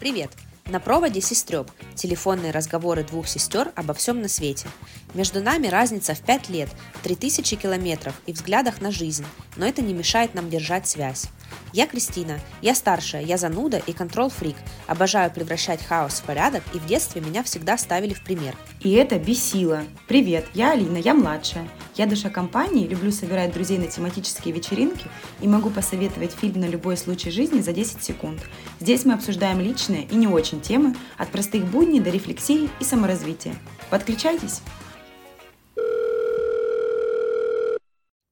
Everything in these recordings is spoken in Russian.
Привет! На проводе сестреб. Телефонные разговоры двух сестер обо всем на свете. Между нами разница в 5 лет, 3000 километров и взглядах на жизнь, но это не мешает нам держать связь. Я Кристина, я старшая, я зануда и контрол-фрик. Обожаю превращать хаос в порядок, и в детстве меня всегда ставили в пример. И это бесило. Привет, я Алина, я младшая. Я душа компании, люблю собирать друзей на тематические вечеринки и могу посоветовать фильм на любой случай жизни за 10 секунд. Здесь мы обсуждаем личные и не очень темы, от простых будней до рефлексии и саморазвития. Подключайтесь!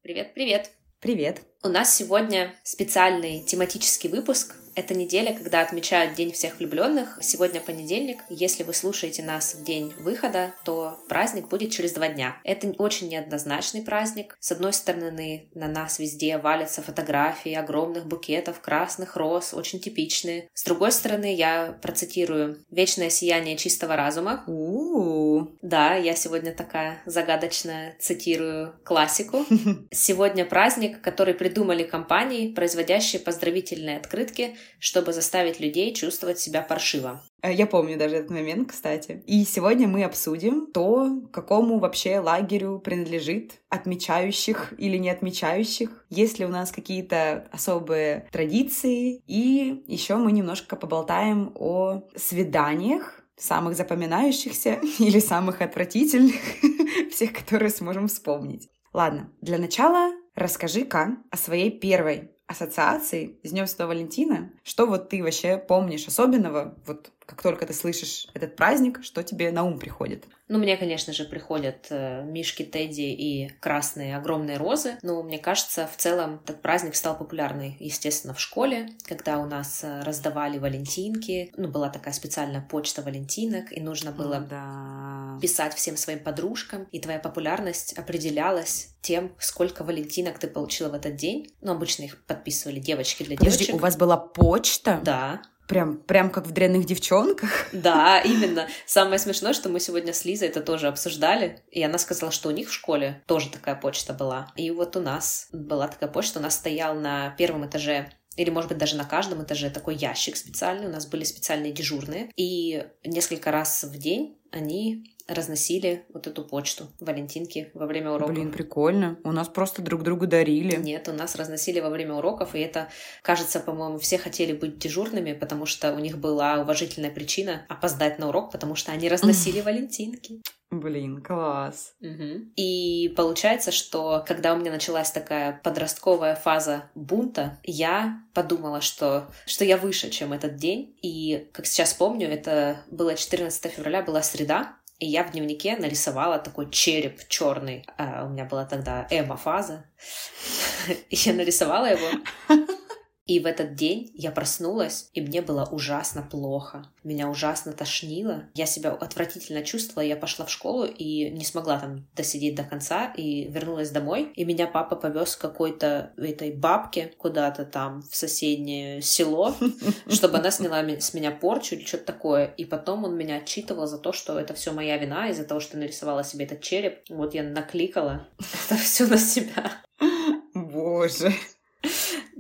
Привет-привет! Привет! У нас сегодня специальный тематический выпуск. Это неделя, когда отмечают День всех влюбленных. Сегодня понедельник. Если вы слушаете нас в день выхода, то праздник будет через два дня. Это очень неоднозначный праздник. С одной стороны, на нас везде валятся фотографии огромных букетов красных роз, очень типичные. С другой стороны, я процитирую «Вечное сияние чистого разума». У-у-у. Да, я сегодня такая загадочная, цитирую классику. Сегодня праздник, который придумали компании, производящие поздравительные открытки, чтобы заставить людей чувствовать себя паршиво. Э, Я помню даже этот момент, кстати. И сегодня мы обсудим то, какому вообще лагерю принадлежит отмечающих или не отмечающих, есть ли у нас какие-то особые традиции, и еще мы немножко поболтаем о свиданиях, самых запоминающихся или самых отвратительных, всех, которые сможем вспомнить. Ладно, для начала расскажи-ка о своей первой ассоциации с Днем Святого Валентина. Что вот ты вообще помнишь особенного, вот как только ты слышишь этот праздник, что тебе на ум приходит? Ну, мне, конечно же, приходят э, мишки Тедди и красные огромные розы, но мне кажется, в целом этот праздник стал популярный, естественно, в школе, когда у нас э, раздавали валентинки, ну, была такая специальная почта валентинок, и нужно было да. писать всем своим подружкам, и твоя популярность определялась тем, сколько валентинок ты получила в этот день. Ну, обычно их подписывали девочки для Подожди, девочек. у вас была почта? Да, Прям, прям как в дрянных девчонках? Да, именно. Самое смешное, что мы сегодня с Лизой это тоже обсуждали, и она сказала, что у них в школе тоже такая почта была. И вот у нас была такая почта, у нас стоял на первом этаже или, может быть, даже на каждом этаже такой ящик специальный. У нас были специальные дежурные. И несколько раз в день они разносили вот эту почту, валентинки во время уроков. Блин, прикольно. У нас просто друг другу дарили. Нет, у нас разносили во время уроков, и это, кажется, по-моему, все хотели быть дежурными, потому что у них была уважительная причина опоздать на урок, потому что они разносили валентинки. Блин, класс. Мгм. И получается, что когда у меня началась такая подростковая фаза бунта, я подумала, что, что я выше, чем этот день. И, как сейчас помню, это было 14 февраля, была среда, и я в дневнике нарисовала такой череп черный. А у меня была тогда эмо-фаза. И я нарисовала его. И в этот день я проснулась, и мне было ужасно плохо. Меня ужасно тошнило. Я себя отвратительно чувствовала. Я пошла в школу и не смогла там досидеть до конца. И вернулась домой. И меня папа повез к какой-то этой бабке куда-то там в соседнее село, чтобы она сняла с меня порчу или что-то такое. И потом он меня отчитывал за то, что это все моя вина из-за того, что нарисовала себе этот череп. Вот я накликала это все на себя. Боже,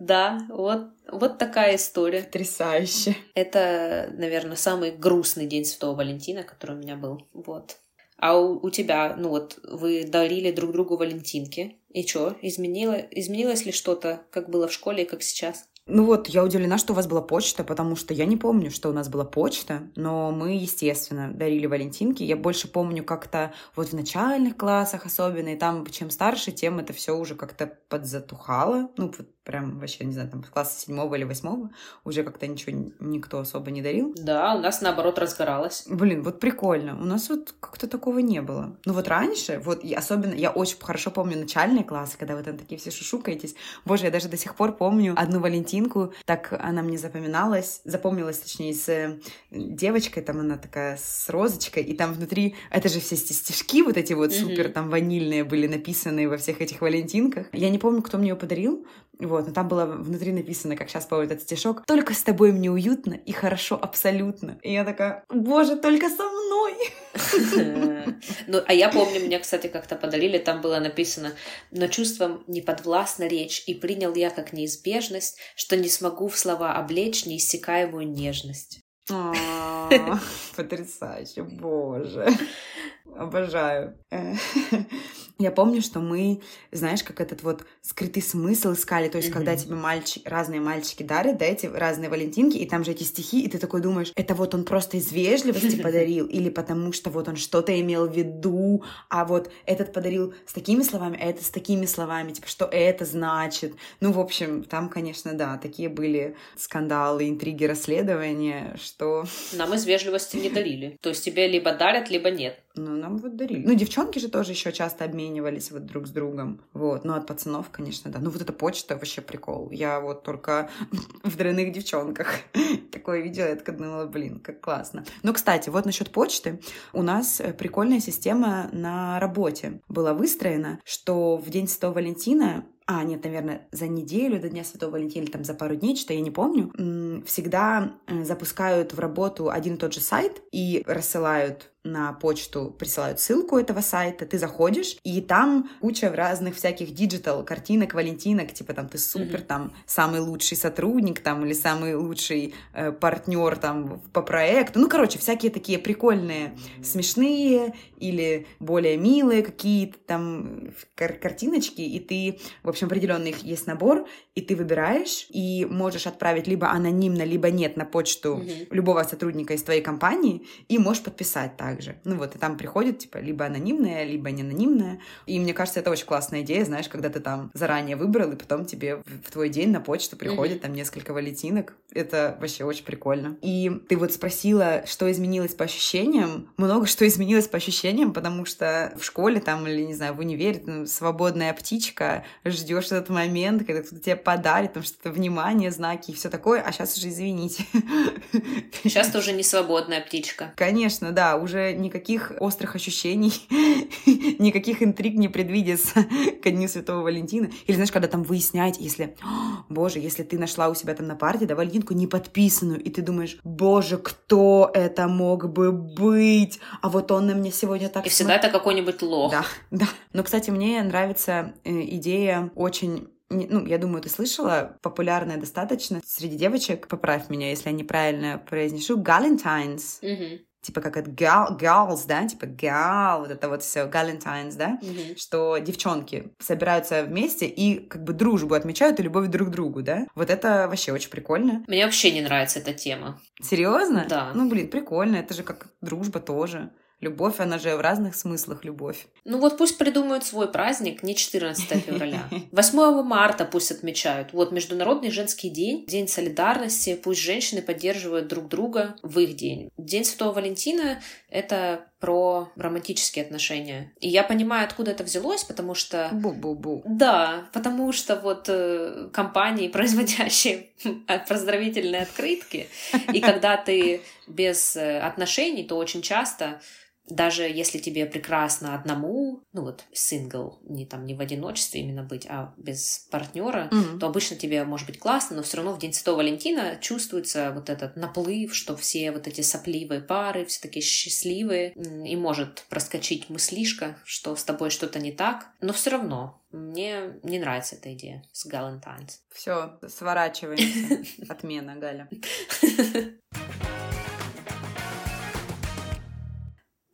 Да, вот, вот такая история. потрясающе. Это, наверное, самый грустный день Святого Валентина, который у меня был. Вот. А у, у тебя, ну вот, вы дарили друг другу валентинки. И что, изменило, изменилось ли что-то, как было в школе и как сейчас? Ну вот, я удивлена, что у вас была почта, потому что я не помню, что у нас была почта, но мы, естественно, дарили валентинки. Я больше помню как-то вот в начальных классах особенно, и там чем старше, тем это все уже как-то подзатухало. Ну, вот прям вообще, не знаю, там класса седьмого или восьмого уже как-то ничего никто особо не дарил. Да, у нас наоборот разгоралось. Блин, вот прикольно. У нас вот как-то такого не было. Ну вот раньше, вот и особенно, я очень хорошо помню начальные классы, когда вы там такие все шушукаетесь. Боже, я даже до сих пор помню одну Валентинку, так она мне запоминалась, запомнилась, точнее, с э, девочкой, там она такая с розочкой, и там внутри, это же все сти- стишки вот эти вот Мгм. супер там ванильные были написаны во всех этих Валентинках. Я не помню, кто мне ее подарил, вот, но там было внутри написано, как сейчас помню этот стишок, «Только с тобой мне уютно и хорошо абсолютно». И я такая, боже, только со мной. Ну, а я помню, мне, кстати, как-то подарили, там было написано «Но чувством не подвластна речь, и принял я как неизбежность, что не смогу в слова облечь неиссякаемую нежность». А, потрясающе, боже. Обожаю. Я помню, что мы, знаешь, как этот вот скрытый смысл искали, то есть, mm-hmm. когда тебе мальчик, разные мальчики дарят, да, эти разные валентинки, и там же эти стихи, и ты такой думаешь, это вот он просто из вежливости подарил, или потому что вот он что-то имел в виду, а вот этот подарил с такими словами, а это с такими словами, типа, что это значит. Ну, в общем, там, конечно, да, такие были скандалы, интриги, расследования, что... Нам из вежливости не дарили. То есть тебе либо дарят, либо нет. Ну, нам вот дарили. Ну, девчонки же тоже еще часто обменивались вот друг с другом. Вот. Ну, от пацанов, конечно, да. Ну, вот эта почта вообще прикол. Я вот только в дрянных девчонках такое видела, я так думала, блин, как классно. Но, кстати, вот насчет почты. У нас э, прикольная система на работе была выстроена, что в День Святого Валентина а, нет, наверное, за неделю до Дня Святого Валентина или там за пару дней, что я не помню, всегда э, запускают в работу один и тот же сайт и рассылают на почту присылают ссылку этого сайта, ты заходишь, и там куча разных всяких digital картинок, валентинок, типа там ты супер, mm-hmm. там самый лучший сотрудник, там или самый лучший э, партнер там по проекту, ну короче всякие такие прикольные, смешные или более милые какие-то там кар- картиночки, и ты в общем определенный их есть набор, и ты выбираешь и можешь отправить либо анонимно, либо нет на почту mm-hmm. любого сотрудника из твоей компании и можешь подписать так также. Ну вот, и там приходит, типа, либо анонимная, либо не анонимная. И мне кажется, это очень классная идея, знаешь, когда ты там заранее выбрал, и потом тебе в твой день на почту приходит mm-hmm. там несколько валентинок. Это вообще очень прикольно. И ты вот спросила, что изменилось по ощущениям. Много что изменилось по ощущениям, потому что в школе там, или, не знаю, в универе, там, свободная птичка, ждешь этот момент, когда кто-то тебе подарит, там что-то внимание, знаки и все такое, а сейчас уже извините. Сейчас ты уже не свободная птичка. Конечно, да, уже никаких острых ощущений, никаких интриг не предвидится ко Дню Святого Валентина. Или, знаешь, когда там выяснять, если, боже, если ты нашла у себя там на парте, да, Валентинку не подписанную, и ты думаешь, боже, кто это мог бы быть? А вот он на мне сегодня так... И всегда это какой-нибудь лох. Да, да. Но, кстати, мне нравится э, идея очень ну, я думаю, ты слышала, популярная достаточно среди девочек, поправь меня, если я неправильно произнесу, Galentine's. Mm-hmm типа как это gal, girls, да, типа gal, вот это вот все, galentines, да, mm-hmm. что девчонки собираются вместе и как бы дружбу отмечают и любовь друг к другу, да. Вот это вообще очень прикольно. Мне вообще не нравится эта тема. Серьезно? Да. Ну, блин, прикольно, это же как дружба тоже. Любовь, она же в разных смыслах любовь. Ну вот пусть придумают свой праздник, не 14 февраля. 8 марта пусть отмечают. Вот Международный женский день, День солидарности. Пусть женщины поддерживают друг друга в их день. День Святого Валентина — это про романтические отношения. И я понимаю, откуда это взялось, потому что... Бу-бу-бу. Да, потому что вот э, компании, производящие поздравительные открытки, и когда ты без э, отношений, то очень часто даже если тебе прекрасно одному, ну вот сингл, не там не в одиночестве именно быть, а без партнера, mm-hmm. то обычно тебе может быть классно, но все равно в День Святого Валентина чувствуется вот этот наплыв, что все вот эти сопливые пары, все такие счастливые, и может проскочить мыслишка, что с тобой что-то не так, но все равно мне не нравится эта идея с Галентайнс. Все, сворачиваемся. Отмена, Галя.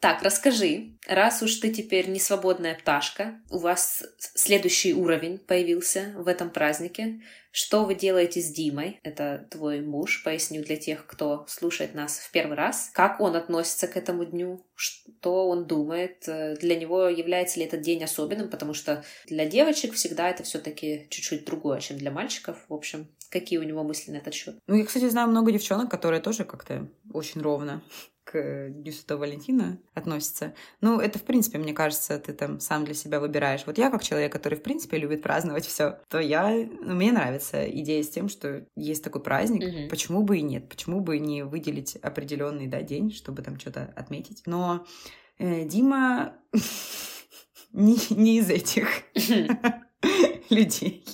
Так, расскажи, раз уж ты теперь не свободная пташка, у вас следующий уровень появился в этом празднике. Что вы делаете с Димой? Это твой муж, поясню для тех, кто слушает нас в первый раз. Как он относится к этому дню? Что он думает? Для него является ли этот день особенным? Потому что для девочек всегда это все-таки чуть-чуть другое, чем для мальчиков. В общем, какие у него мысли на этот счет? Ну, я, кстати, знаю много девчонок, которые тоже как-то очень ровно к Дню Святого Валентина относится. Ну, это, в принципе, мне кажется, ты там сам для себя выбираешь. Вот я, как человек, который, в принципе, любит праздновать все, то я... Ну, мне нравится идея с тем, что есть такой праздник. Mm-hmm. Почему бы и нет? Почему бы не выделить определенный да, день, чтобы там что-то отметить? Но э, Дима не, не из этих людей.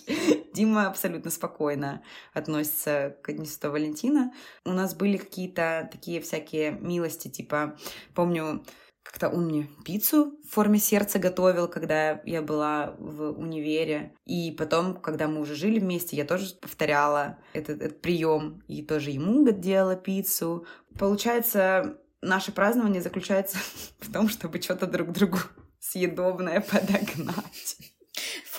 Дима абсолютно спокойно относится к Дню Святого Валентина. У нас были какие-то такие всякие милости, типа, помню, как-то он мне пиццу в форме сердца готовил, когда я была в универе. И потом, когда мы уже жили вместе, я тоже повторяла этот, этот прием. И тоже ему делала пиццу. Получается, наше празднование заключается в том, чтобы что-то друг другу съедобное подогнать.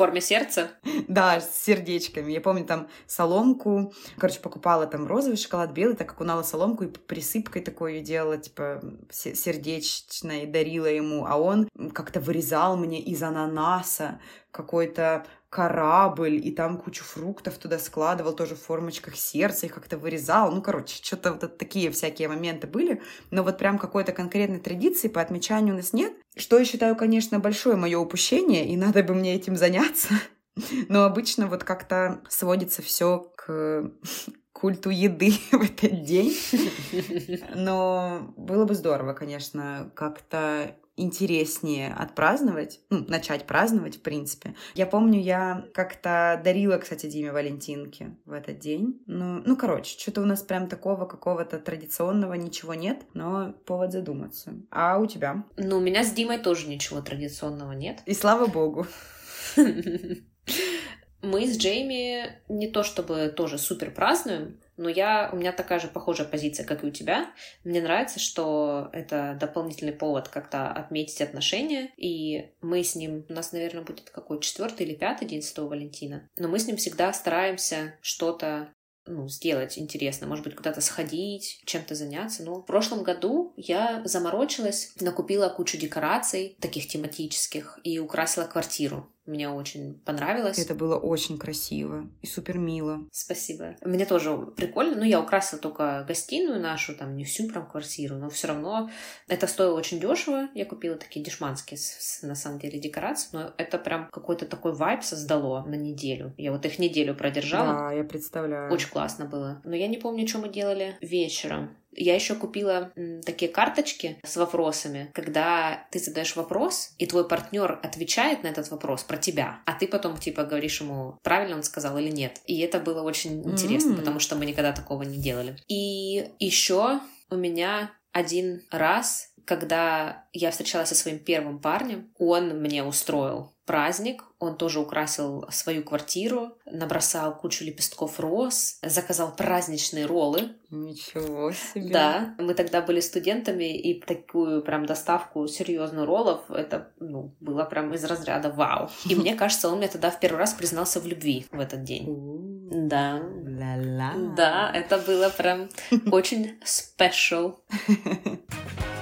Форме сердца? Да, с сердечками. Я помню там соломку. Короче, покупала там розовый шоколад, белый, так окунала соломку и присыпкой такой делала, типа сердечной, дарила ему. А он как-то вырезал мне из ананаса какой-то корабль, и там кучу фруктов туда складывал, тоже в формочках сердца, их как-то вырезал. Ну, короче, что-то вот такие всякие моменты были. Но вот прям какой-то конкретной традиции по отмечанию у нас нет. Что я считаю, конечно, большое мое упущение, и надо бы мне этим заняться. Но обычно вот как-то сводится все к культу еды в этот день. Но было бы здорово, конечно, как-то интереснее отпраздновать, ну, начать праздновать, в принципе. Я помню, я как-то дарила, кстати, Диме Валентинки в этот день. Ну, ну короче, что-то у нас прям такого какого-то традиционного ничего нет, но повод задуматься. А у тебя? Ну, у меня с Димой тоже ничего традиционного нет. И слава богу. Мы с Джейми не то чтобы тоже супер празднуем, но я, у меня такая же похожая позиция, как и у тебя. Мне нравится, что это дополнительный повод как-то отметить отношения, и мы с ним, у нас, наверное, будет какой четвертый или пятый день Святого Валентина, но мы с ним всегда стараемся что-то ну, сделать интересно, может быть, куда-то сходить, чем-то заняться. Но в прошлом году я заморочилась, накупила кучу декораций, таких тематических, и украсила квартиру. Мне очень понравилось. Это было очень красиво и супер мило. Спасибо. Мне тоже прикольно. Ну, я украсила только гостиную нашу, там не всю прям квартиру, но все равно это стоило очень дешево. Я купила такие дешманские, на самом деле, декорации, но это прям какой-то такой вайб создало на неделю. Я вот их неделю продержала. Да, я представляю. Очень классно было. Но я не помню, что мы делали вечером. Я еще купила м, такие карточки с вопросами, когда ты задаешь вопрос, и твой партнер отвечает на этот вопрос про тебя, а ты потом типа говоришь ему, правильно он сказал или нет. И это было очень интересно, mm. потому что мы никогда такого не делали. И еще у меня один раз когда я встречалась со своим первым парнем, он мне устроил праздник, он тоже украсил свою квартиру, набросал кучу лепестков роз, заказал праздничные роллы. Ничего себе. Да, мы тогда были студентами, и такую прям доставку серьезную роллов, это, ну, было прям из разряда вау. И мне кажется, он мне тогда в первый раз признался в любви в этот день. Да. Ла-ла. Да, это было прям очень special.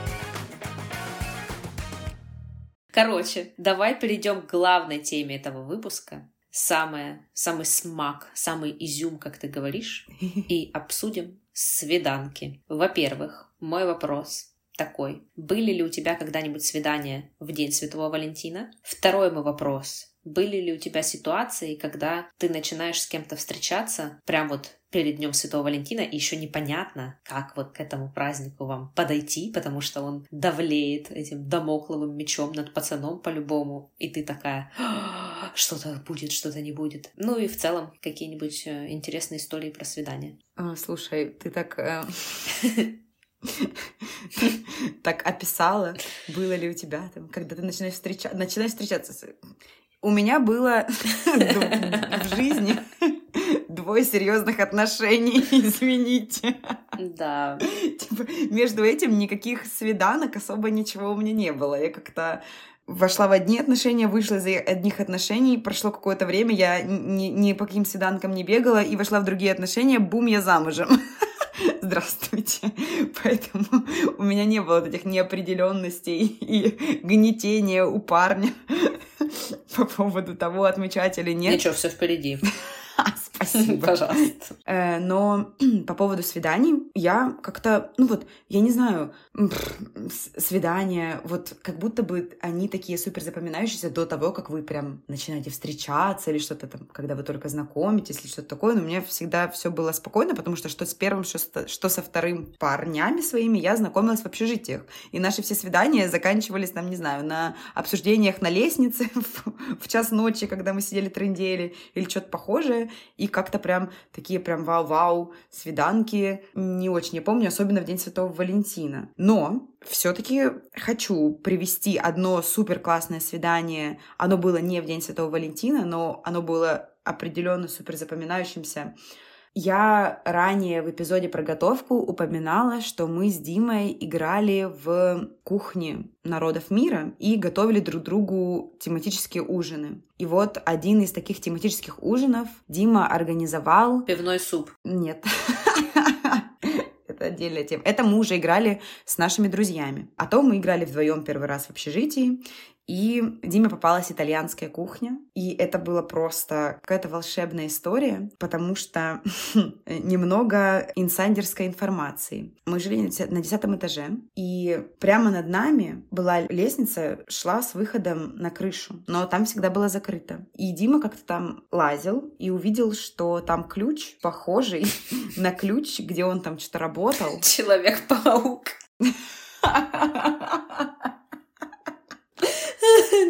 Короче, давай перейдем к главной теме этого выпуска. Самое, самый смак, самый изюм, как ты говоришь, и обсудим свиданки. Во-первых, мой вопрос такой. Были ли у тебя когда-нибудь свидания в День Святого Валентина? Второй мой вопрос. Были ли у тебя ситуации, когда ты начинаешь с кем-то встречаться, прям вот перед Днем Святого Валентина, и еще непонятно, как вот к этому празднику вам подойти, потому что он давлеет этим домокловым мечом над пацаном по-любому, и ты такая, «А, что-то будет, что-то не будет. Ну и в целом какие-нибудь э, интересные истории про свидание. А, слушай, ты так... Э, так описала, было ли у тебя там, когда ты начинаешь встречаться, начинаешь встречаться с у меня было в жизни двое серьезных отношений, извините. Да. Типа, между этим никаких свиданок особо ничего у меня не было. Я как-то вошла в одни отношения, вышла из одних отношений, прошло какое-то время, я ни, ни по каким свиданкам не бегала, и вошла в другие отношения, бум, я замужем. Здравствуйте. Поэтому у меня не было этих неопределенностей и гнетения у парня по поводу того, отмечать или нет. Ничего, все впереди. Спасибо. Пожалуйста. Э, но по поводу свиданий я как-то, ну вот, я не знаю, свидания, вот как будто бы они такие супер запоминающиеся до того, как вы прям начинаете встречаться или что-то там, когда вы только знакомитесь или что-то такое. Но у меня всегда все было спокойно, потому что что с первым, что, что со вторым парнями своими я знакомилась в общежитиях. И наши все свидания заканчивались, там, не знаю, на обсуждениях на лестнице в, в час ночи, когда мы сидели трындели или что-то похожее. И как-то прям такие прям вау-вау свиданки. Не очень я помню, особенно в День Святого Валентина. Но все-таки хочу привести одно супер классное свидание. Оно было не в День Святого Валентина, но оно было определенно супер запоминающимся я ранее в эпизоде про готовку упоминала, что мы с Димой играли в кухне народов мира и готовили друг другу тематические ужины. И вот один из таких тематических ужинов Дима организовал... Пивной суп. Нет. Это отдельная тема. Это мы уже играли с нашими друзьями. А то мы играли вдвоем первый раз в общежитии. И Диме попалась итальянская кухня, и это было просто какая-то волшебная история, потому что немного инсайдерской информации. Мы жили на десятом этаже, и прямо над нами была лестница, шла с выходом на крышу, но там всегда было закрыто. И Дима как-то там лазил и увидел, что там ключ похожий на ключ, где он там что-то работал. Человек-паук.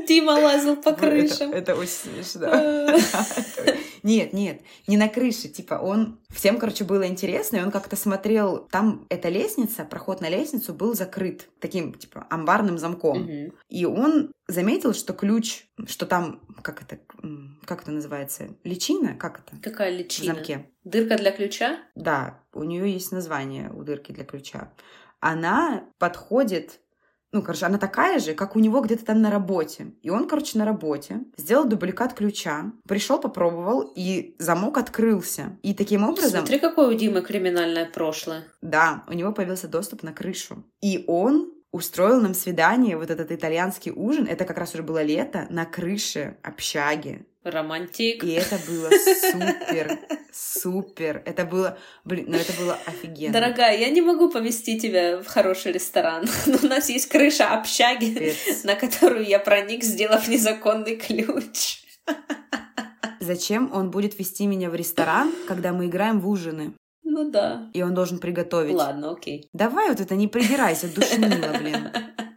Дима лазил по крышам. Это, это очень смешно. Нет, нет, не на крыше. Типа он... Всем, короче, было интересно, и он как-то смотрел... Там эта лестница, проход на лестницу был закрыт таким, типа, амбарным замком. И он заметил, что ключ, что там, как это, как это называется, личина, как это? Какая личина? В замке. Дырка для ключа? Да, у нее есть название у дырки для ключа. Она подходит ну, короче, она такая же, как у него где-то там на работе. И он, короче, на работе сделал дубликат ключа, пришел, попробовал, и замок открылся. И таким образом... Смотри, какое у Димы криминальное прошлое. Да, у него появился доступ на крышу. И он устроил нам свидание, вот этот итальянский ужин, это как раз уже было лето, на крыше общаги. Романтик. И это было супер, супер. Это было, блин, ну это было офигенно. Дорогая, я не могу повести тебя в хороший ресторан, но у нас есть крыша общаги, Пец. на которую я проник, сделав незаконный ключ. Зачем он будет вести меня в ресторан, когда мы играем в ужины? Ну да. И он должен приготовить. Ладно, окей. Давай вот это не придирайся, душнила, блин.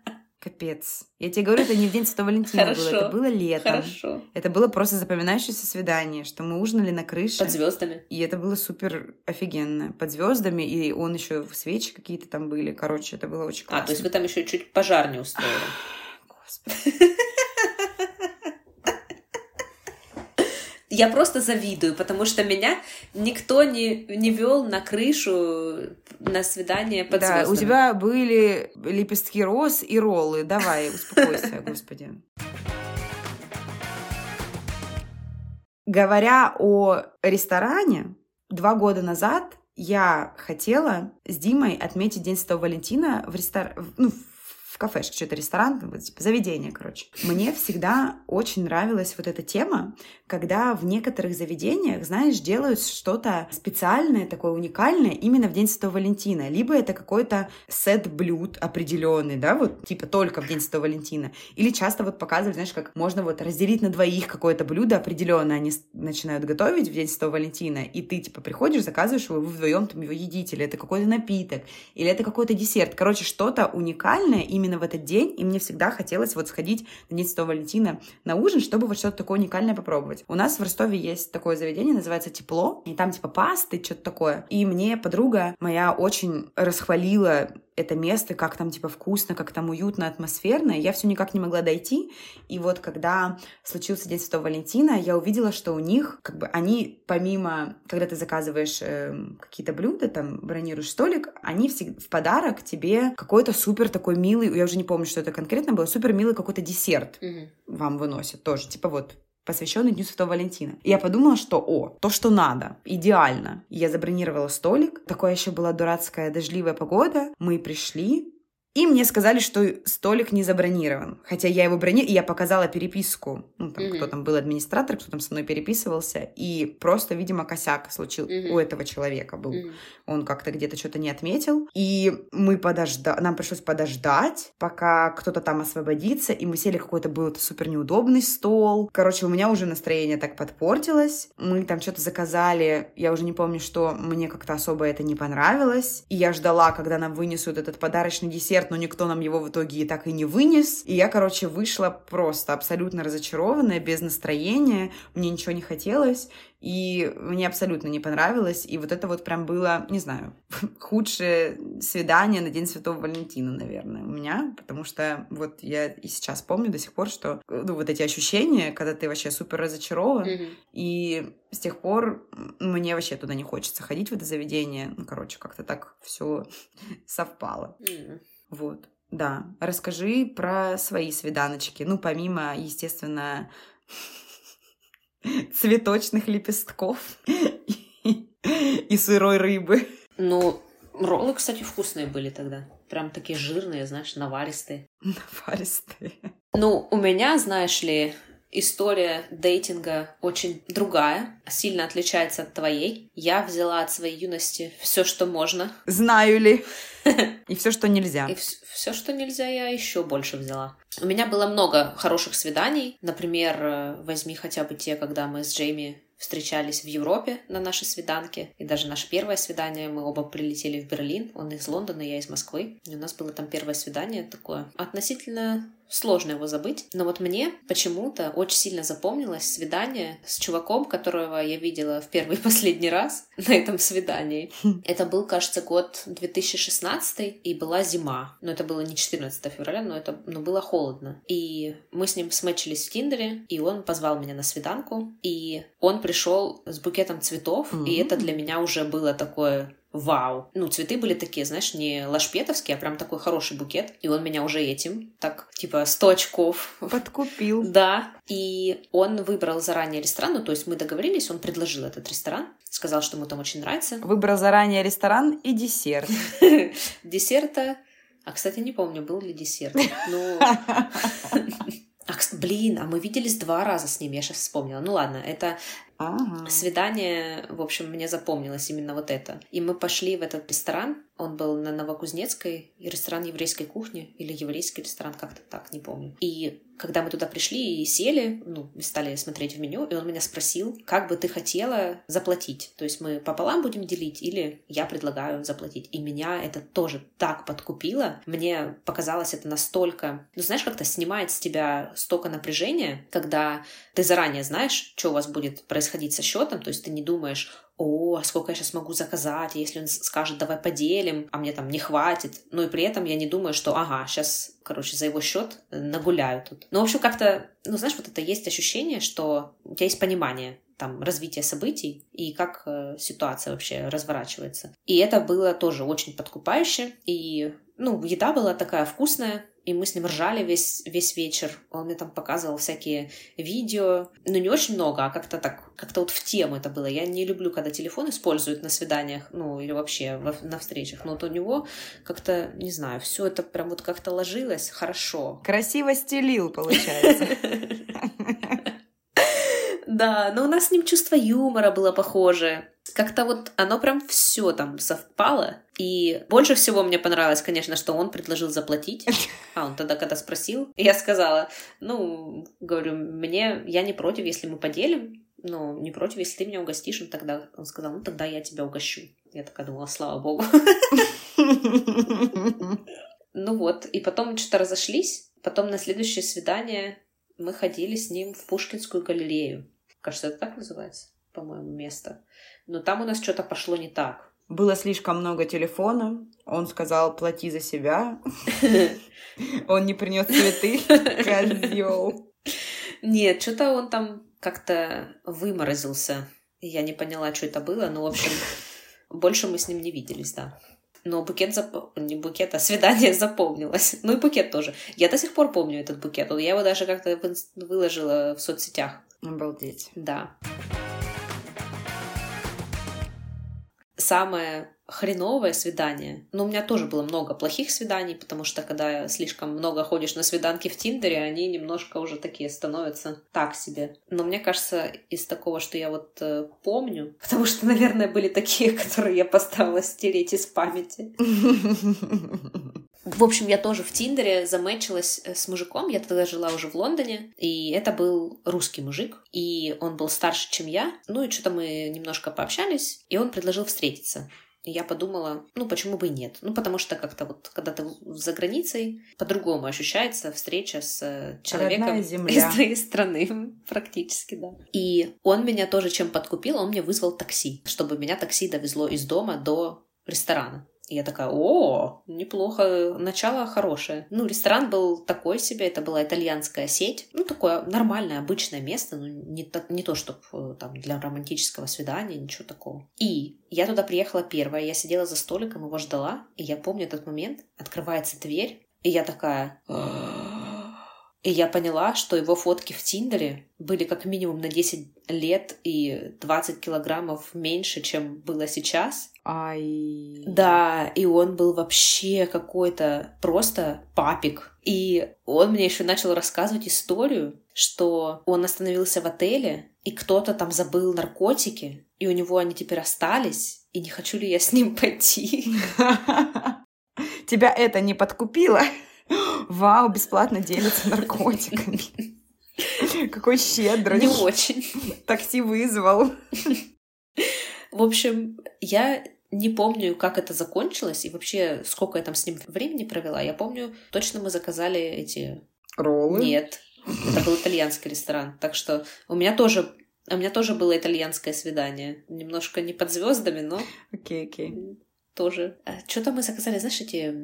Капец. Я тебе говорю, это не в день Святого Валентина Хорошо. было, это было летом. Хорошо. Это было просто запоминающееся свидание, что мы ужинали на крыше. Под звездами. И это было супер офигенно. Под звездами, и он еще в свечи какие-то там были. Короче, это было очень классно. А, то есть вы там еще чуть пожар не устроили. Господи. Я просто завидую, потому что меня никто не, не вел на крышу на свидание под Да, звездами. у тебя были лепестки роз и роллы. Давай, успокойся, господи. Говоря о ресторане, два года назад я хотела с Димой отметить День Святого Валентина в ресторане, ну, кафешке, что-то ресторан, типа заведение, короче. Мне всегда очень нравилась вот эта тема, когда в некоторых заведениях, знаешь, делают что-то специальное, такое уникальное именно в День Святого Валентина. Либо это какой-то сет блюд определенный, да, вот типа только в День Святого Валентина. Или часто вот показывают, знаешь, как можно вот разделить на двоих какое-то блюдо определенное, они начинают готовить в День Святого Валентина, и ты типа приходишь, заказываешь его, вы вдвоем там его едите, или это какой-то напиток, или это какой-то десерт. Короче, что-то уникальное именно именно в этот день, и мне всегда хотелось вот сходить на День Святого Валентина на ужин, чтобы вот что-то такое уникальное попробовать. У нас в Ростове есть такое заведение, называется «Тепло», и там типа пасты, что-то такое. И мне подруга моя очень расхвалила это место, как там типа вкусно, как там уютно, атмосферно. Я все никак не могла дойти. И вот когда случился День Святого Валентина, я увидела, что у них, как бы, они помимо, когда ты заказываешь э, какие-то блюда, там, бронируешь столик, они всегда в подарок тебе какой-то супер такой милый, я уже не помню, что это конкретно было, супер милый какой-то десерт mm-hmm. вам выносят тоже. Типа вот посвященный Дню Святого Валентина. И я подумала, что, о, то, что надо, идеально. И я забронировала столик. Такое еще была дурацкая дождливая погода. Мы пришли, и мне сказали, что столик не забронирован. Хотя я его бронировала, и я показала переписку. Ну, там, mm-hmm. кто там был администратор, кто там со мной переписывался. И просто, видимо, косяк случился mm-hmm. у этого человека был. Mm-hmm. Он как-то где-то что-то не отметил. И мы подождали, нам пришлось подождать, пока кто-то там освободится. И мы сели, какой-то был супер неудобный стол. Короче, у меня уже настроение так подпортилось. Мы там что-то заказали. Я уже не помню, что мне как-то особо это не понравилось. И я ждала, когда нам вынесут этот подарочный десерт десерт, но никто нам его в итоге и так и не вынес. И я, короче, вышла просто абсолютно разочарованная, без настроения, мне ничего не хотелось, и мне абсолютно не понравилось. И вот это вот прям было, не знаю, худшее свидание на День Святого Валентина, наверное, у меня, потому что вот я и сейчас помню до сих пор, что ну, вот эти ощущения, когда ты вообще супер разочарован, mm-hmm. и с тех пор мне вообще туда не хочется ходить, в это заведение. Ну, короче, как-то так все совпало. Mm-hmm. Вот. Да, расскажи про свои свиданочки. Ну, помимо, естественно, цветочных лепестков и сырой рыбы. Ну, роллы, кстати, вкусные были тогда. Прям такие жирные, знаешь, наваристые. Наваристые. Ну, у меня, знаешь ли, история дейтинга очень другая, сильно отличается от твоей. Я взяла от своей юности все, что можно. Знаю ли. И все, что нельзя. И все, что нельзя, я еще больше взяла. У меня было много хороших свиданий. Например, э, возьми хотя бы те, когда мы с Джейми встречались в Европе на нашей свиданке. И даже наше первое свидание, мы оба прилетели в Берлин. Он из Лондона, я из Москвы. И у нас было там первое свидание такое относительно сложно его забыть. Но вот мне почему-то очень сильно запомнилось свидание с чуваком, которого я видела в первый и последний раз на этом свидании. Это был, кажется, год 2016, и была зима. Но это было не 14 февраля, но это но было холодно. И мы с ним смычились в Тиндере, и он позвал меня на свиданку, и он пришел с букетом цветов, mm-hmm. и это для меня уже было такое вау. Ну, цветы были такие, знаешь, не лашпетовские, а прям такой хороший букет. И он меня уже этим, так, типа, 100 очков. Подкупил. Да. И он выбрал заранее ресторан, ну, то есть мы договорились, он предложил этот ресторан, сказал, что ему там очень нравится. Выбрал заранее ресторан и десерт. Десерта... А, кстати, не помню, был ли десерт. Ну... А, блин, а мы виделись два раза с ним, я сейчас вспомнила. Ну ладно, это Ага. Свидание, в общем, мне запомнилось именно вот это. И мы пошли в этот ресторан, он был на Новокузнецкой, ресторан еврейской кухни, или еврейский ресторан, как-то так, не помню. И когда мы туда пришли и сели, ну, стали смотреть в меню, и он меня спросил, как бы ты хотела заплатить. То есть мы пополам будем делить или я предлагаю заплатить. И меня это тоже так подкупило. Мне показалось это настолько... Ну, знаешь, как-то снимает с тебя столько напряжения, когда ты заранее знаешь, что у вас будет происходить со счетом, то есть ты не думаешь, о, а сколько я сейчас могу заказать, если он скажет, давай поделим, а мне там не хватит. Ну и при этом я не думаю, что, ага, сейчас, короче, за его счет нагуляю тут. Ну, в общем, как-то, ну, знаешь, вот это есть ощущение, что у тебя есть понимание там развития событий и как э, ситуация вообще разворачивается. И это было тоже очень подкупающе. И, ну, еда была такая вкусная, и мы с ним ржали весь, весь вечер. Он мне там показывал всякие видео. Ну, не очень много, а как-то так, как-то вот в тему это было. Я не люблю, когда телефон используют на свиданиях, ну, или вообще во, на встречах. Но вот у него как-то, не знаю, все это прям вот как-то ложилось хорошо. Красиво стелил, получается. Да, но у нас с ним чувство юмора было похоже. Как-то вот оно прям все там совпало. И больше всего мне понравилось, конечно, что он предложил заплатить. А он тогда, когда спросил, я сказала, ну, говорю, мне, я не против, если мы поделим. Ну, не против, если ты меня угостишь. Он тогда, он сказал, ну, тогда я тебя угощу. Я такая думала, слава богу. Ну вот, и потом что-то разошлись. Потом на следующее свидание мы ходили с ним в Пушкинскую галерею. Кажется, это так называется, по-моему, место. Но там у нас что-то пошло не так. Было слишком много телефона. Он сказал, плати за себя. Он не принес цветы. Козел. Нет, что-то он там как-то выморозился. Я не поняла, что это было, но, в общем, больше мы с ним не виделись, да. Но букет, зап... не букет, а свидание запомнилось. Ну и букет тоже. Я до сих пор помню этот букет. Я его даже как-то выложила в соцсетях. Обалдеть. Да. Самое хреновое свидание. Но у меня тоже было много плохих свиданий, потому что когда слишком много ходишь на свиданки в Тиндере, они немножко уже такие становятся так себе. Но мне кажется, из такого, что я вот э, помню, потому что, наверное, были такие, которые я поставила стереть из памяти. В общем, я тоже в Тиндере замечилась э, с мужиком. Я тогда жила уже в Лондоне. И это был русский мужик. И он был старше, чем я. Ну и что-то мы немножко пообщались. И он предложил встретиться. И я подумала, ну, почему бы и нет? Ну, потому что как-то вот, когда ты за границей, по-другому ощущается встреча с э, человеком из твоей страны, практически, да. И он меня тоже чем подкупил, он мне вызвал такси, чтобы меня такси довезло из дома до ресторана. И я такая, о, неплохо, начало хорошее. Ну, ресторан был такой себе, это была итальянская сеть. Ну, такое нормальное, обычное место, ну, не, не то, чтобы э, там для романтического свидания, ничего такого. И я туда приехала первая, я сидела за столиком, его ждала, и я помню этот момент, открывается дверь, и я такая... И я поняла, что его фотки в Тиндере были как минимум на 10 лет и 20 килограммов меньше, чем было сейчас. Ай. Да, и он был вообще какой-то просто папик. И он мне еще начал рассказывать историю, что он остановился в отеле, и кто-то там забыл наркотики, и у него они теперь остались, и не хочу ли я с ним пойти. Тебя это не подкупило? Вау, бесплатно делятся наркотиками. Какой щедрый. Не очень. Такси вызвал. В общем, я не помню, как это закончилось и вообще сколько я там с ним времени провела. Я помню, точно мы заказали эти... Роллы? Нет. Это был итальянский ресторан. Так что у меня тоже у меня тоже было итальянское свидание. Немножко не под звездами, но... Окей, okay, окей. Okay. Тоже. А, Что-то мы заказали, знаешь, эти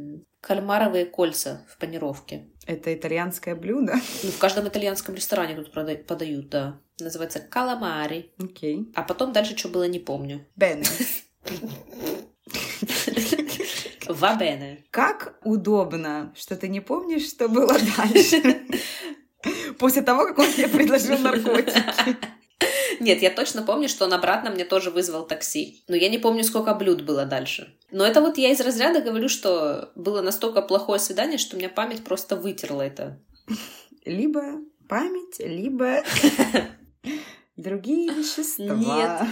кальмаровые кольца в панировке. Это итальянское блюдо? Ну, в каждом итальянском ресторане тут подают, да. Называется каламари. Окей. Okay. А потом дальше что было, не помню. Бене. Вабене. Как удобно, что ты не помнишь, что было дальше. После того, как он тебе предложил наркотики. Нет, я точно помню, что он обратно мне тоже вызвал такси. Но я не помню, сколько блюд было дальше. Но это вот я из разряда говорю, что было настолько плохое свидание, что у меня память просто вытерла это. Либо память, либо другие вещества. Нет.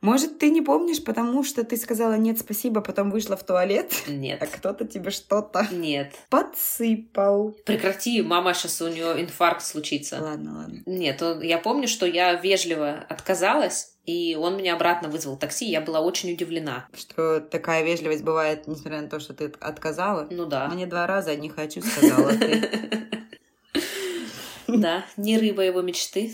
Может, ты не помнишь, потому что ты сказала «нет, спасибо», потом вышла в туалет? Нет. А кто-то тебе что-то Нет. подсыпал. Прекрати, мама, сейчас у нее инфаркт случится. Ладно, ладно. Нет, он, я помню, что я вежливо отказалась, и он меня обратно вызвал такси, я была очень удивлена. Что такая вежливость бывает, несмотря на то, что ты отказала? Ну да. Мне два раза не хочу, сказала ты. Да, не рыба его мечты.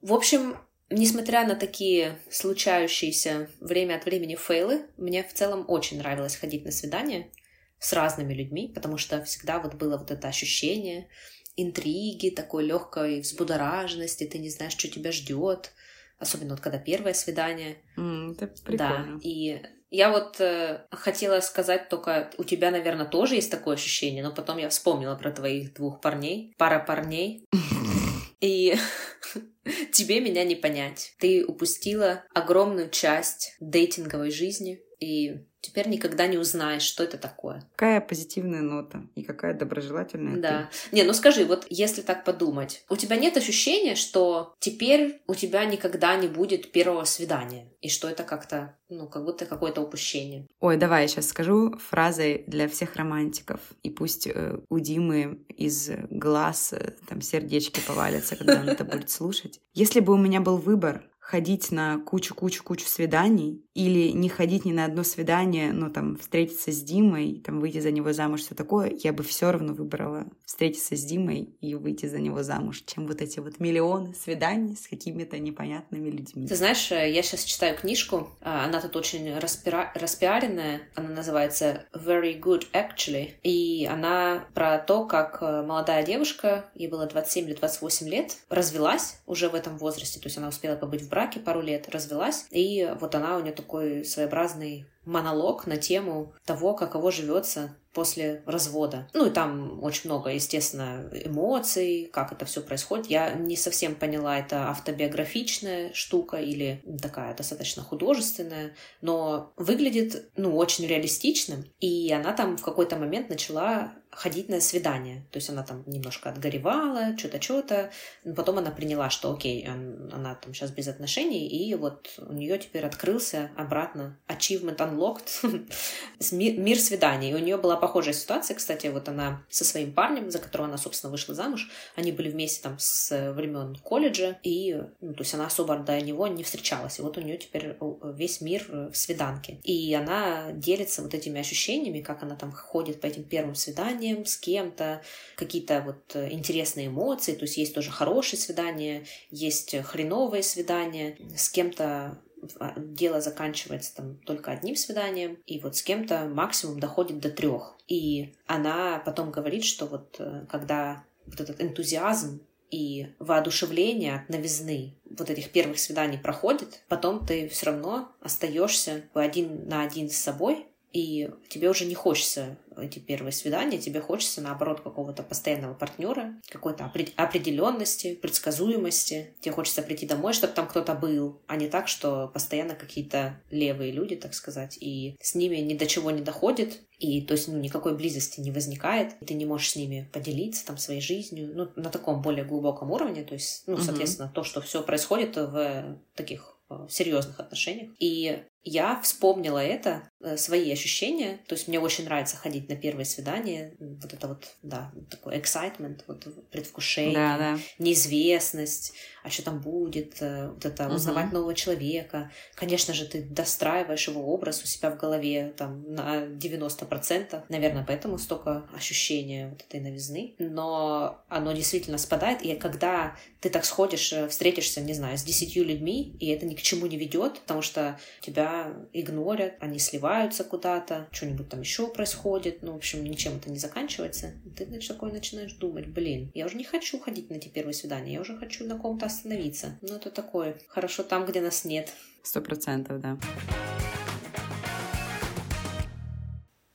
В общем, несмотря на такие случающиеся время от времени фейлы, мне в целом очень нравилось ходить на свидания с разными людьми, потому что всегда вот было вот это ощущение интриги, такой легкой взбудораженности, ты не знаешь, что тебя ждет, особенно вот когда первое свидание. Mm, это прикольно. Да, и я вот э, хотела сказать только, у тебя, наверное, тоже есть такое ощущение, но потом я вспомнила про твоих двух парней, пара парней. И тебе меня не понять. Ты упустила огромную часть дейтинговой жизни, и теперь никогда не узнаешь, что это такое. Какая позитивная нота и какая доброжелательная. Да. Ты. Не, ну скажи, вот если так подумать, у тебя нет ощущения, что теперь у тебя никогда не будет первого свидания, и что это как-то, ну, как будто какое-то упущение. Ой, давай я сейчас скажу фразой для всех романтиков, и пусть э, у Димы из глаз э, там сердечки повалятся, когда он это будет слушать. Если бы у меня был выбор ходить на кучу-кучу-кучу свиданий или не ходить ни на одно свидание, но там встретиться с Димой, там выйти за него замуж, все такое, я бы все равно выбрала встретиться с Димой и выйти за него замуж, чем вот эти вот миллионы свиданий с какими-то непонятными людьми. Ты знаешь, э, я сейчас читаю книжку, а, она тут очень распира... распиаренная, она называется Very Good Actually, и она про то, как э, молодая девушка, ей было 27 или 28 лет, развелась уже в этом возрасте, то есть она успела побыть в браке пару лет, развелась, и вот она у нее такой своеобразный монолог на тему того, каково живется после развода. Ну и там очень много, естественно, эмоций, как это все происходит. Я не совсем поняла, это автобиографичная штука или такая достаточно художественная, но выглядит, ну, очень реалистичным. И она там в какой-то момент начала ходить на свидание. То есть она там немножко отгоревала, что-то, что-то. Потом она приняла, что окей, она там сейчас без отношений, и вот у нее теперь открылся обратно achievement unlocked, мир свиданий. И у нее была похожая ситуация, кстати, вот она со своим парнем, за которого она, собственно, вышла замуж, они были вместе там с времен колледжа, и, ну, то есть она особо до него не встречалась, и вот у нее теперь весь мир в свиданке. И она делится вот этими ощущениями, как она там ходит по этим первым свиданиям с кем-то, какие-то вот интересные эмоции, то есть есть тоже хорошие свидания, есть хреновые свидания, с кем-то а, дело заканчивается там только одним свиданием, и вот с кем-то максимум доходит до трех. И она потом говорит, что вот э, когда вот этот энтузиазм и воодушевление от новизны вот этих первых свиданий проходит, потом ты все равно остаешься один на один с собой, и тебе уже не хочется эти первые свидания, тебе хочется, наоборот, какого-то постоянного партнера, какой-то определенности, предсказуемости. Тебе хочется прийти домой, чтобы там кто-то был, а не так, что постоянно какие-то левые люди, так сказать, и с ними ни до чего не доходит, и то есть ну, никакой близости не возникает, ты не можешь с ними поделиться там своей жизнью, ну, на таком более глубоком уровне, то есть, ну, соответственно, mm-hmm. то, что все происходит в таких э, серьезных отношениях. И я вспомнила это, э, свои ощущения. То есть мне очень нравится ходить на первые свидания. Вот это вот, да, такой excitement, вот предвкушение, да, да. неизвестность, а что там будет, э, вот это узнавать угу. нового человека. Конечно же, ты достраиваешь его образ у себя в голове там на 90%. Наверное, поэтому столько ощущения вот этой новизны. Но оно действительно спадает. И когда ты так сходишь, э, встретишься, не знаю, с десятью людьми, и это ни к чему не ведет, потому что тебя игнорят, они сливаются куда-то, что-нибудь там еще происходит, ну, в общем, ничем это не заканчивается. И ты, значит, такой начинаешь думать, блин, я уже не хочу ходить на эти первые свидания, я уже хочу на ком-то остановиться. Ну, это такое, хорошо там, где нас нет. Сто процентов, да.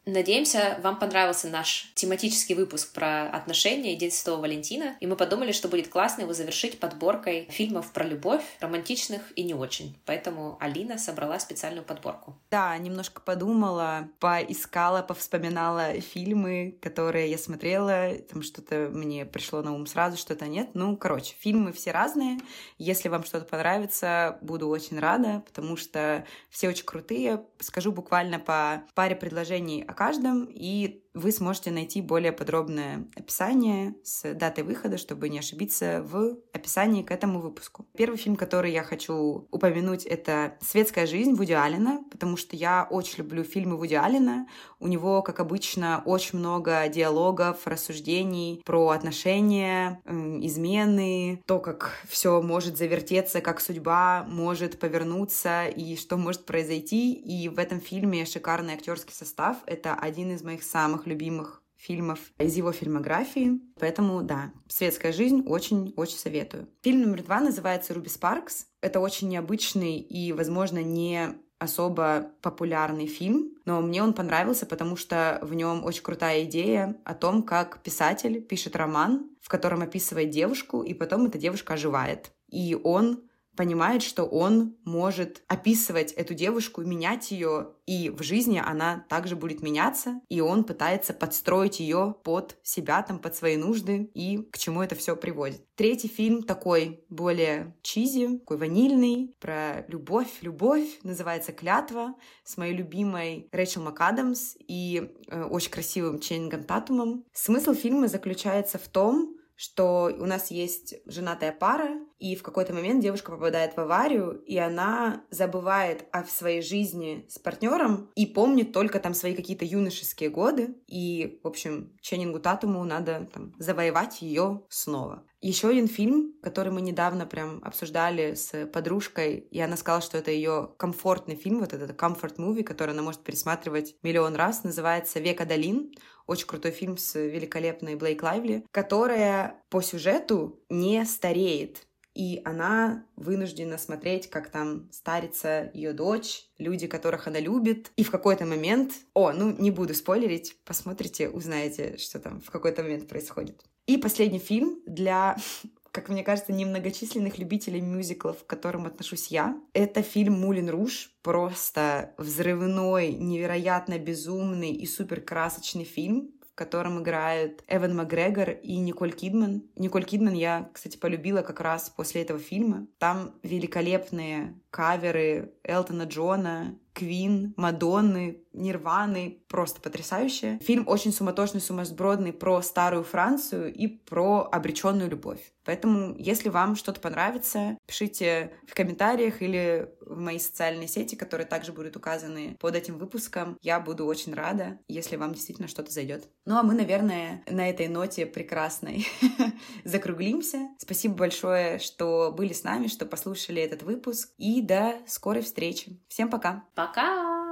Надеемся, вам понравился наш тематический выпуск про отношения и День Святого Валентина, и мы подумали, что будет классно его завершить подборкой фильмов про любовь, романтичных и не очень. Поэтому Алина собрала специальную подборку. Да, немножко подумала, поискала, повспоминала фильмы, которые я смотрела, там что-то мне пришло на ум сразу, что-то нет. Ну, короче, фильмы все разные. Если вам что-то понравится, буду очень рада, потому что все очень крутые. Скажу буквально по паре предложений о каждом, и вы сможете найти более подробное описание с датой выхода, чтобы не ошибиться в описании к этому выпуску. Первый фильм, который я хочу упомянуть, это «Светская жизнь» Вуди Аллена, потому что я очень люблю фильмы Вуди Аллена. У него, как обычно, очень много диалогов, рассуждений про отношения, измены, то, как все может завертеться, как судьба может повернуться и что может произойти. И в этом фильме шикарный актерский состав. Это один из моих самых самых любимых фильмов из его фильмографии. Поэтому, да, «Светская жизнь» очень-очень советую. Фильм номер два называется «Руби Спаркс». Это очень необычный и, возможно, не особо популярный фильм, но мне он понравился, потому что в нем очень крутая идея о том, как писатель пишет роман, в котором описывает девушку, и потом эта девушка оживает. И он понимает, что он может описывать эту девушку, менять ее, и в жизни она также будет меняться, и он пытается подстроить ее под себя, там, под свои нужды, и к чему это все приводит. Третий фильм такой более чизи, такой ванильный, про любовь, любовь, называется «Клятва», с моей любимой Рэйчел МакАдамс и э, очень красивым Ченнингом Татумом. Смысл фильма заключается в том, что у нас есть женатая пара, и в какой-то момент девушка попадает в аварию, и она забывает о своей жизни с партнером и помнит только там свои какие-то юношеские годы. И, в общем, Ченнингу Татуму надо там, завоевать ее снова. Еще один фильм, который мы недавно прям обсуждали с подружкой, и она сказала, что это ее комфортный фильм, вот этот комфорт муви, который она может пересматривать миллион раз, называется «Век Адалин». Очень крутой фильм с великолепной Блейк Лайвли, которая по сюжету не стареет и она вынуждена смотреть, как там старится ее дочь, люди, которых она любит. И в какой-то момент... О, ну, не буду спойлерить, посмотрите, узнаете, что там в какой-то момент происходит. И последний фильм для как мне кажется, немногочисленных любителей мюзиклов, к которым отношусь я. Это фильм «Мулин Руж». Просто взрывной, невероятно безумный и супер красочный фильм, в котором играют Эван Макгрегор и Николь Кидман. Николь Кидман я, кстати, полюбила как раз после этого фильма. Там великолепные каверы Элтона Джона Квин, Мадонны, Нирваны. Просто потрясающе. Фильм очень суматошный, сумасбродный про старую Францию и про обреченную любовь. Поэтому, если вам что-то понравится, пишите в комментариях или в мои социальные сети, которые также будут указаны под этим выпуском. Я буду очень рада, если вам действительно что-то зайдет. Ну а мы, наверное, на этой ноте прекрасной закруглимся. Спасибо большое, что были с нами, что послушали этот выпуск. И до скорой встречи. Всем пока. Пока!